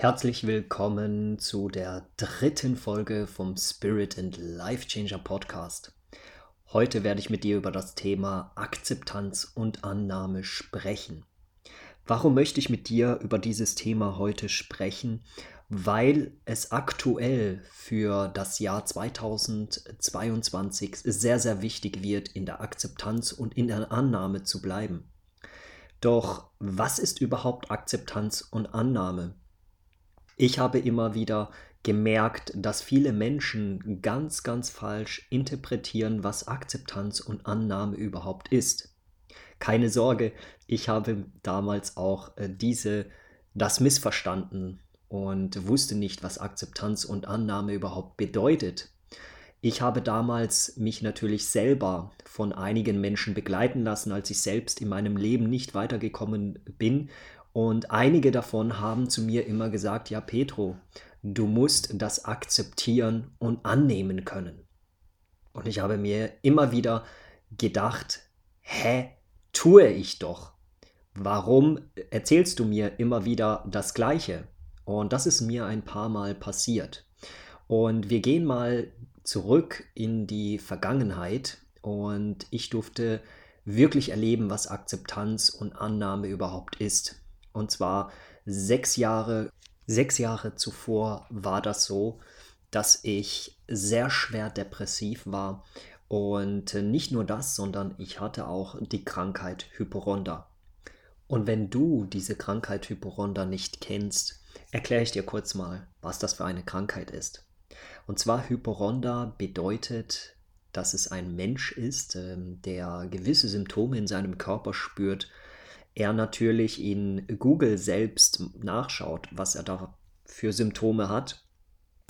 Herzlich willkommen zu der dritten Folge vom Spirit and Life Changer Podcast. Heute werde ich mit dir über das Thema Akzeptanz und Annahme sprechen. Warum möchte ich mit dir über dieses Thema heute sprechen? Weil es aktuell für das Jahr 2022 sehr, sehr wichtig wird, in der Akzeptanz und in der Annahme zu bleiben. Doch was ist überhaupt Akzeptanz und Annahme? Ich habe immer wieder gemerkt, dass viele Menschen ganz, ganz falsch interpretieren, was Akzeptanz und Annahme überhaupt ist. Keine Sorge, ich habe damals auch äh, diese, das missverstanden und wusste nicht, was Akzeptanz und Annahme überhaupt bedeutet. Ich habe damals mich natürlich selber von einigen Menschen begleiten lassen, als ich selbst in meinem Leben nicht weitergekommen bin und einige davon haben zu mir immer gesagt, ja Petro, du musst das akzeptieren und annehmen können. Und ich habe mir immer wieder gedacht, hä, tue ich doch. Warum erzählst du mir immer wieder das Gleiche? Und das ist mir ein paar Mal passiert. Und wir gehen mal zurück in die Vergangenheit und ich durfte wirklich erleben, was Akzeptanz und Annahme überhaupt ist. Und zwar sechs Jahre, sechs Jahre zuvor war das so, dass ich sehr schwer depressiv war. Und nicht nur das, sondern ich hatte auch die Krankheit Hyporonda. Und wenn du diese Krankheit Hyporonda nicht kennst, erkläre ich dir kurz mal, was das für eine Krankheit ist. Und zwar Hyporonda bedeutet, dass es ein Mensch ist, ähm, der gewisse Symptome in seinem Körper spürt, er natürlich in Google selbst nachschaut, was er da für Symptome hat,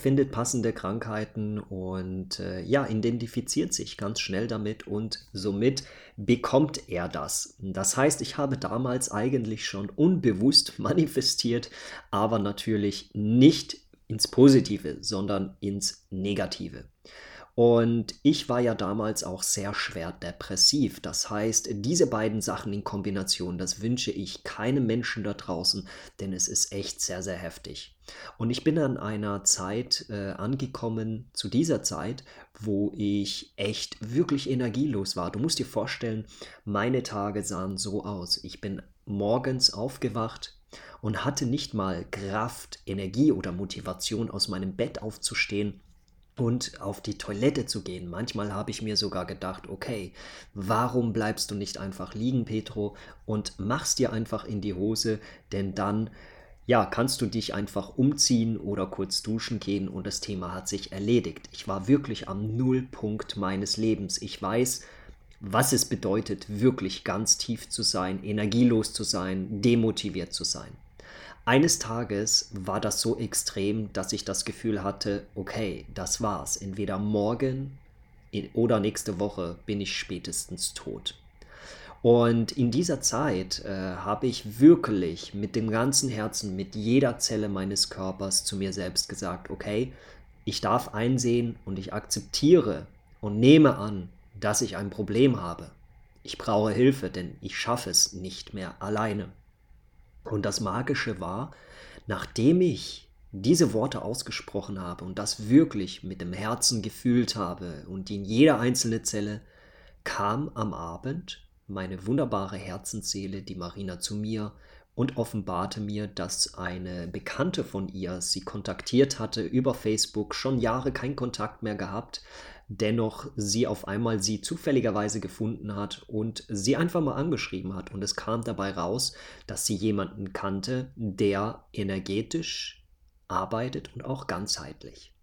findet passende Krankheiten und äh, ja, identifiziert sich ganz schnell damit und somit bekommt er das. Das heißt, ich habe damals eigentlich schon unbewusst manifestiert, aber natürlich nicht ins Positive, sondern ins Negative. Und ich war ja damals auch sehr schwer depressiv. Das heißt, diese beiden Sachen in Kombination, das wünsche ich keinem Menschen da draußen, denn es ist echt sehr, sehr heftig. Und ich bin an einer Zeit äh, angekommen, zu dieser Zeit, wo ich echt wirklich energielos war. Du musst dir vorstellen, meine Tage sahen so aus. Ich bin morgens aufgewacht, und hatte nicht mal Kraft, Energie oder Motivation aus meinem Bett aufzustehen und auf die Toilette zu gehen. Manchmal habe ich mir sogar gedacht, okay, warum bleibst du nicht einfach liegen, Petro, und machst dir einfach in die Hose, denn dann ja, kannst du dich einfach umziehen oder kurz duschen gehen und das Thema hat sich erledigt. Ich war wirklich am Nullpunkt meines Lebens. Ich weiß, was es bedeutet, wirklich ganz tief zu sein, energielos zu sein, demotiviert zu sein. Eines Tages war das so extrem, dass ich das Gefühl hatte, okay, das war's. Entweder morgen oder nächste Woche bin ich spätestens tot. Und in dieser Zeit äh, habe ich wirklich mit dem ganzen Herzen, mit jeder Zelle meines Körpers zu mir selbst gesagt, okay, ich darf einsehen und ich akzeptiere und nehme an, dass ich ein Problem habe. Ich brauche Hilfe, denn ich schaffe es nicht mehr alleine. Und das Magische war, nachdem ich diese Worte ausgesprochen habe und das wirklich mit dem Herzen gefühlt habe und in jeder einzelne Zelle, kam am Abend meine wunderbare Herzensseele, die Marina, zu mir und offenbarte mir, dass eine Bekannte von ihr sie kontaktiert hatte über Facebook, schon Jahre kein Kontakt mehr gehabt, dennoch sie auf einmal sie zufälligerweise gefunden hat und sie einfach mal angeschrieben hat. Und es kam dabei raus, dass sie jemanden kannte, der energetisch arbeitet und auch ganzheitlich.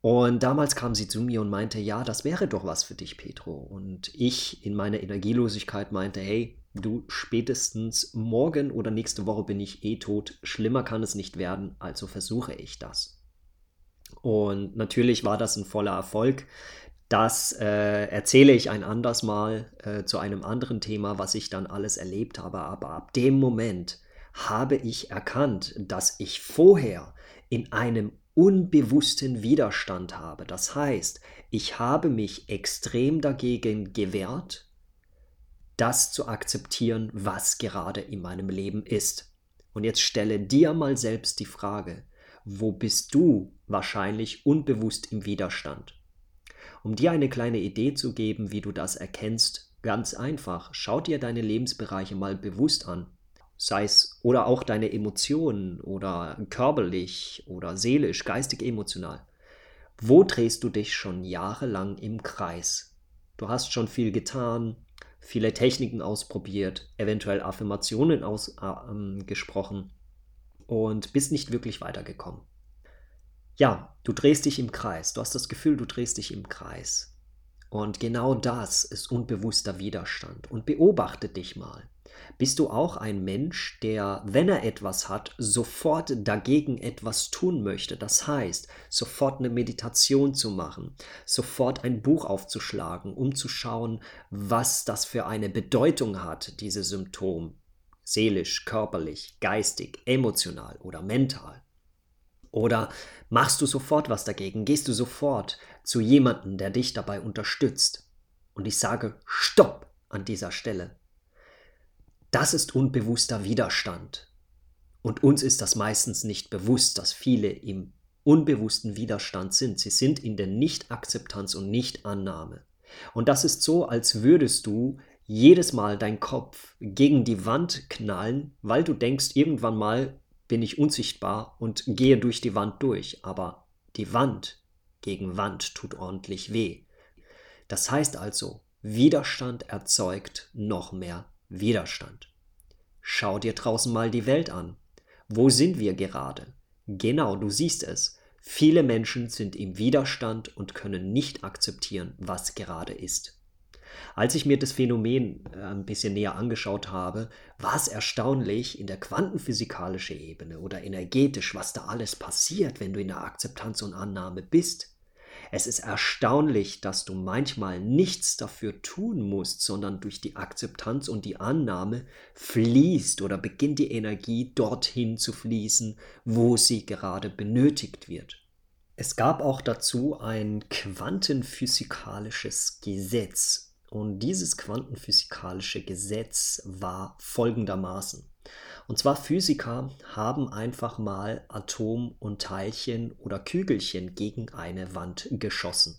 Und damals kam sie zu mir und meinte, ja, das wäre doch was für dich, Petro. Und ich in meiner Energielosigkeit meinte, hey, du spätestens morgen oder nächste Woche bin ich eh tot. Schlimmer kann es nicht werden, also versuche ich das. Und natürlich war das ein voller Erfolg. Das äh, erzähle ich ein anderes Mal äh, zu einem anderen Thema, was ich dann alles erlebt habe. Aber ab dem Moment habe ich erkannt, dass ich vorher in einem unbewussten Widerstand habe. Das heißt, ich habe mich extrem dagegen gewehrt, das zu akzeptieren, was gerade in meinem Leben ist. Und jetzt stelle dir mal selbst die Frage, wo bist du wahrscheinlich unbewusst im Widerstand? Um dir eine kleine Idee zu geben, wie du das erkennst, ganz einfach, schau dir deine Lebensbereiche mal bewusst an. Sei es oder auch deine Emotionen oder körperlich oder seelisch, geistig, emotional. Wo drehst du dich schon jahrelang im Kreis? Du hast schon viel getan, viele Techniken ausprobiert, eventuell Affirmationen ausgesprochen äh, und bist nicht wirklich weitergekommen. Ja, du drehst dich im Kreis. Du hast das Gefühl, du drehst dich im Kreis. Und genau das ist unbewusster Widerstand. Und beobachte dich mal. Bist du auch ein Mensch, der, wenn er etwas hat, sofort dagegen etwas tun möchte? Das heißt, sofort eine Meditation zu machen, sofort ein Buch aufzuschlagen, um zu schauen, was das für eine Bedeutung hat, diese Symptom. Seelisch, körperlich, geistig, emotional oder mental. Oder machst du sofort was dagegen? Gehst du sofort zu jemandem, der dich dabei unterstützt? Und ich sage Stopp an dieser Stelle. Das ist unbewusster Widerstand. Und uns ist das meistens nicht bewusst, dass viele im unbewussten Widerstand sind. Sie sind in der Nicht-Akzeptanz und Nicht-Annahme. Und das ist so, als würdest du jedes Mal deinen Kopf gegen die Wand knallen, weil du denkst, irgendwann mal bin ich unsichtbar und gehe durch die Wand durch, aber die Wand gegen Wand tut ordentlich weh. Das heißt also, Widerstand erzeugt noch mehr Widerstand. Schau dir draußen mal die Welt an. Wo sind wir gerade? Genau, du siehst es. Viele Menschen sind im Widerstand und können nicht akzeptieren, was gerade ist. Als ich mir das Phänomen äh, ein bisschen näher angeschaut habe, war es erstaunlich in der quantenphysikalischen Ebene oder energetisch, was da alles passiert, wenn du in der Akzeptanz und Annahme bist. Es ist erstaunlich, dass du manchmal nichts dafür tun musst, sondern durch die Akzeptanz und die Annahme fließt oder beginnt die Energie dorthin zu fließen, wo sie gerade benötigt wird. Es gab auch dazu ein quantenphysikalisches Gesetz, und dieses quantenphysikalische Gesetz war folgendermaßen. Und zwar Physiker haben einfach mal Atom und Teilchen oder Kügelchen gegen eine Wand geschossen.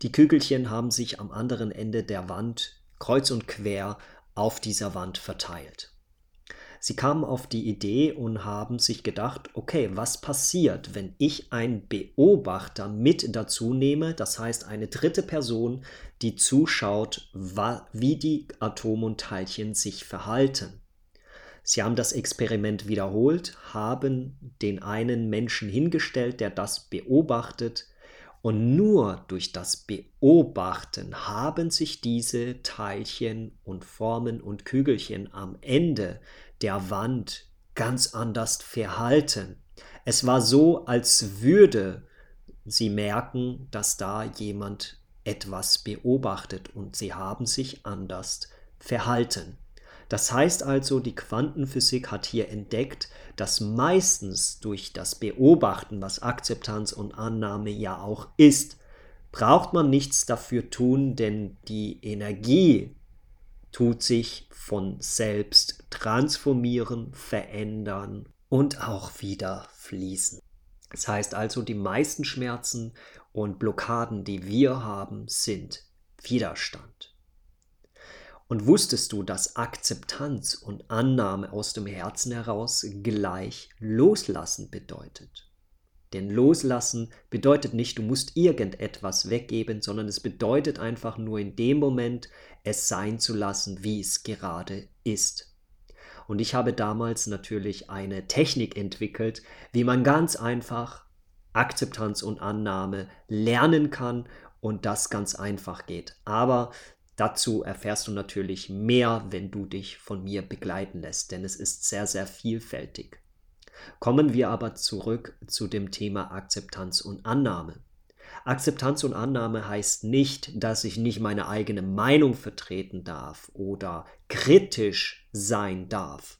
Die Kügelchen haben sich am anderen Ende der Wand kreuz und quer auf dieser Wand verteilt. Sie kamen auf die Idee und haben sich gedacht, okay, was passiert, wenn ich einen Beobachter mit dazu nehme, das heißt eine dritte Person, die zuschaut, wie die Atome und Teilchen sich verhalten. Sie haben das Experiment wiederholt, haben den einen Menschen hingestellt, der das beobachtet, und nur durch das Beobachten haben sich diese Teilchen und Formen und Kügelchen am Ende der Wand ganz anders verhalten. Es war so, als würde sie merken, dass da jemand etwas beobachtet und sie haben sich anders verhalten. Das heißt also, die Quantenphysik hat hier entdeckt, dass meistens durch das Beobachten, was Akzeptanz und Annahme ja auch ist, braucht man nichts dafür tun, denn die Energie tut sich von selbst transformieren, verändern und auch wieder fließen. Das heißt also, die meisten Schmerzen und Blockaden, die wir haben, sind Widerstand. Und wusstest du, dass Akzeptanz und Annahme aus dem Herzen heraus gleich Loslassen bedeutet? Denn Loslassen bedeutet nicht, du musst irgendetwas weggeben, sondern es bedeutet einfach nur in dem Moment, es sein zu lassen, wie es gerade ist. Und ich habe damals natürlich eine Technik entwickelt, wie man ganz einfach Akzeptanz und Annahme lernen kann und das ganz einfach geht. Aber dazu erfährst du natürlich mehr, wenn du dich von mir begleiten lässt, denn es ist sehr, sehr vielfältig. Kommen wir aber zurück zu dem Thema Akzeptanz und Annahme. Akzeptanz und Annahme heißt nicht, dass ich nicht meine eigene Meinung vertreten darf oder kritisch sein darf.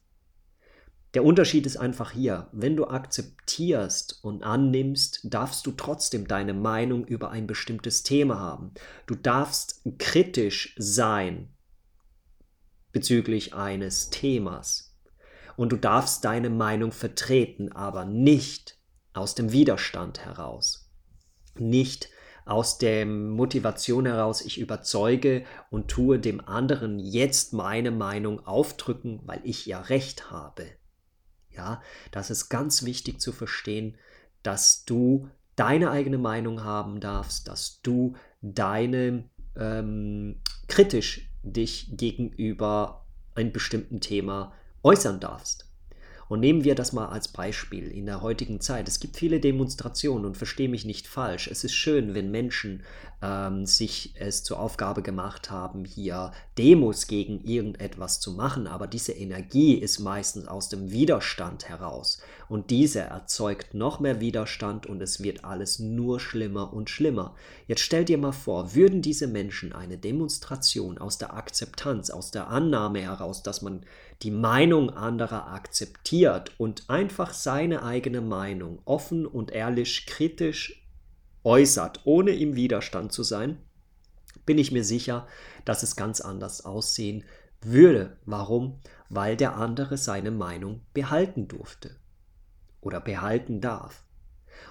Der Unterschied ist einfach hier, wenn du akzeptierst und annimmst, darfst du trotzdem deine Meinung über ein bestimmtes Thema haben. Du darfst kritisch sein bezüglich eines Themas. und du darfst deine Meinung vertreten, aber nicht aus dem Widerstand heraus, nicht aus der Motivation heraus, ich überzeuge und tue dem anderen jetzt meine Meinung aufdrücken, weil ich ja recht habe. Ja, das ist ganz wichtig zu verstehen, dass du deine eigene Meinung haben darfst, dass du deine ähm, kritisch dich gegenüber einem bestimmten Thema äußern darfst. Und nehmen wir das mal als Beispiel in der heutigen Zeit. Es gibt viele Demonstrationen und verstehe mich nicht falsch. Es ist schön, wenn Menschen ähm, sich es zur Aufgabe gemacht haben, hier Demos gegen irgendetwas zu machen, aber diese Energie ist meistens aus dem Widerstand heraus. Und diese erzeugt noch mehr Widerstand und es wird alles nur schlimmer und schlimmer. Jetzt stell dir mal vor, würden diese Menschen eine Demonstration aus der Akzeptanz, aus der Annahme heraus, dass man die Meinung anderer akzeptiert und einfach seine eigene Meinung offen und ehrlich kritisch äußert, ohne im Widerstand zu sein, bin ich mir sicher, dass es ganz anders aussehen würde. Warum? Weil der andere seine Meinung behalten durfte oder behalten darf.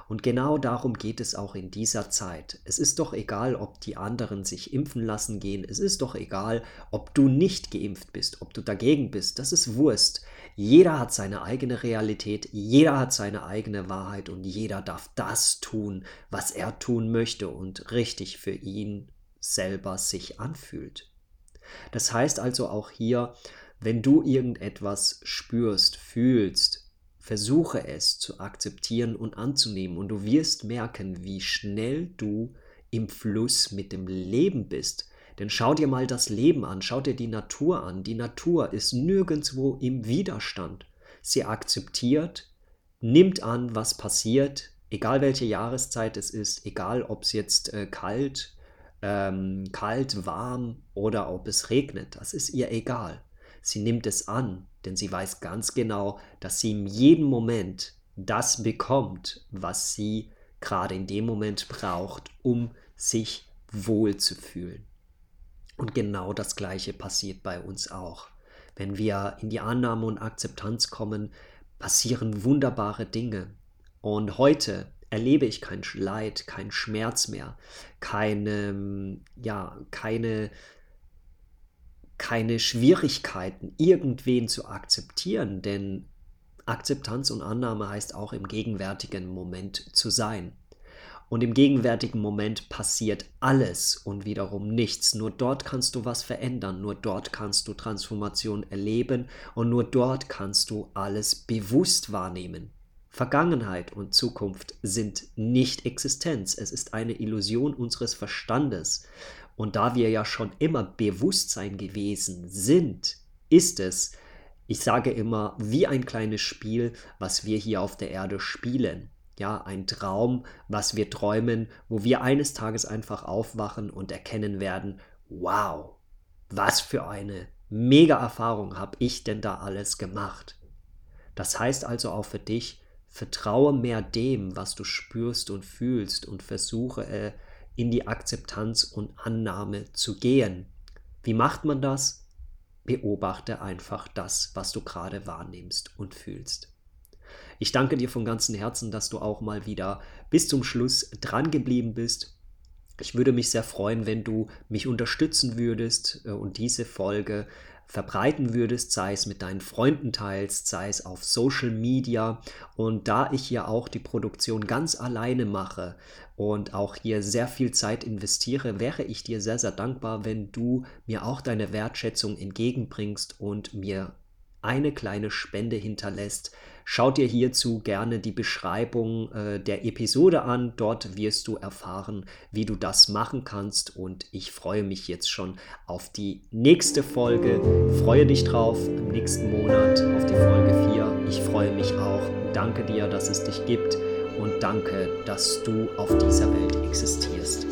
Und genau darum geht es auch in dieser Zeit. Es ist doch egal, ob die anderen sich impfen lassen gehen. Es ist doch egal, ob du nicht geimpft bist, ob du dagegen bist. Das ist Wurst. Jeder hat seine eigene Realität, jeder hat seine eigene Wahrheit und jeder darf das tun, was er tun möchte und richtig für ihn selber sich anfühlt. Das heißt also auch hier, wenn du irgendetwas spürst, fühlst, Versuche es zu akzeptieren und anzunehmen und du wirst merken, wie schnell du im Fluss mit dem Leben bist. Denn schau dir mal das Leben an, schau dir die Natur an. Die Natur ist nirgendwo im Widerstand. Sie akzeptiert, nimmt an, was passiert, egal welche Jahreszeit es ist, egal ob es jetzt äh, kalt, ähm, kalt, warm oder ob es regnet. Das ist ihr egal. Sie nimmt es an, denn sie weiß ganz genau, dass sie in jedem Moment das bekommt, was sie gerade in dem Moment braucht, um sich wohl zu fühlen. Und genau das Gleiche passiert bei uns auch. Wenn wir in die Annahme und Akzeptanz kommen, passieren wunderbare Dinge. Und heute erlebe ich kein Leid, kein Schmerz mehr, keine, ja, keine keine Schwierigkeiten, irgendwen zu akzeptieren, denn Akzeptanz und Annahme heißt auch im gegenwärtigen Moment zu sein. Und im gegenwärtigen Moment passiert alles und wiederum nichts. Nur dort kannst du was verändern, nur dort kannst du Transformation erleben und nur dort kannst du alles bewusst wahrnehmen. Vergangenheit und Zukunft sind nicht Existenz, es ist eine Illusion unseres Verstandes. Und da wir ja schon immer Bewusstsein gewesen sind, ist es, ich sage immer, wie ein kleines Spiel, was wir hier auf der Erde spielen. Ja, ein Traum, was wir träumen, wo wir eines Tages einfach aufwachen und erkennen werden, wow, was für eine mega Erfahrung habe ich denn da alles gemacht. Das heißt also auch für dich, vertraue mehr dem, was du spürst und fühlst und versuche äh, in die Akzeptanz und Annahme zu gehen. Wie macht man das? Beobachte einfach das, was du gerade wahrnimmst und fühlst. Ich danke dir von ganzem Herzen, dass du auch mal wieder bis zum Schluss dran geblieben bist. Ich würde mich sehr freuen, wenn du mich unterstützen würdest äh, und diese Folge verbreiten würdest, sei es mit deinen Freunden teilst, sei es auf Social Media. Und da ich hier auch die Produktion ganz alleine mache und auch hier sehr viel Zeit investiere, wäre ich dir sehr, sehr dankbar, wenn du mir auch deine Wertschätzung entgegenbringst und mir eine kleine Spende hinterlässt. Schau dir hierzu gerne die Beschreibung äh, der Episode an. Dort wirst du erfahren, wie du das machen kannst. Und ich freue mich jetzt schon auf die nächste Folge. Freue dich drauf im nächsten Monat auf die Folge 4. Ich freue mich auch. Danke dir, dass es dich gibt. Und danke, dass du auf dieser Welt existierst.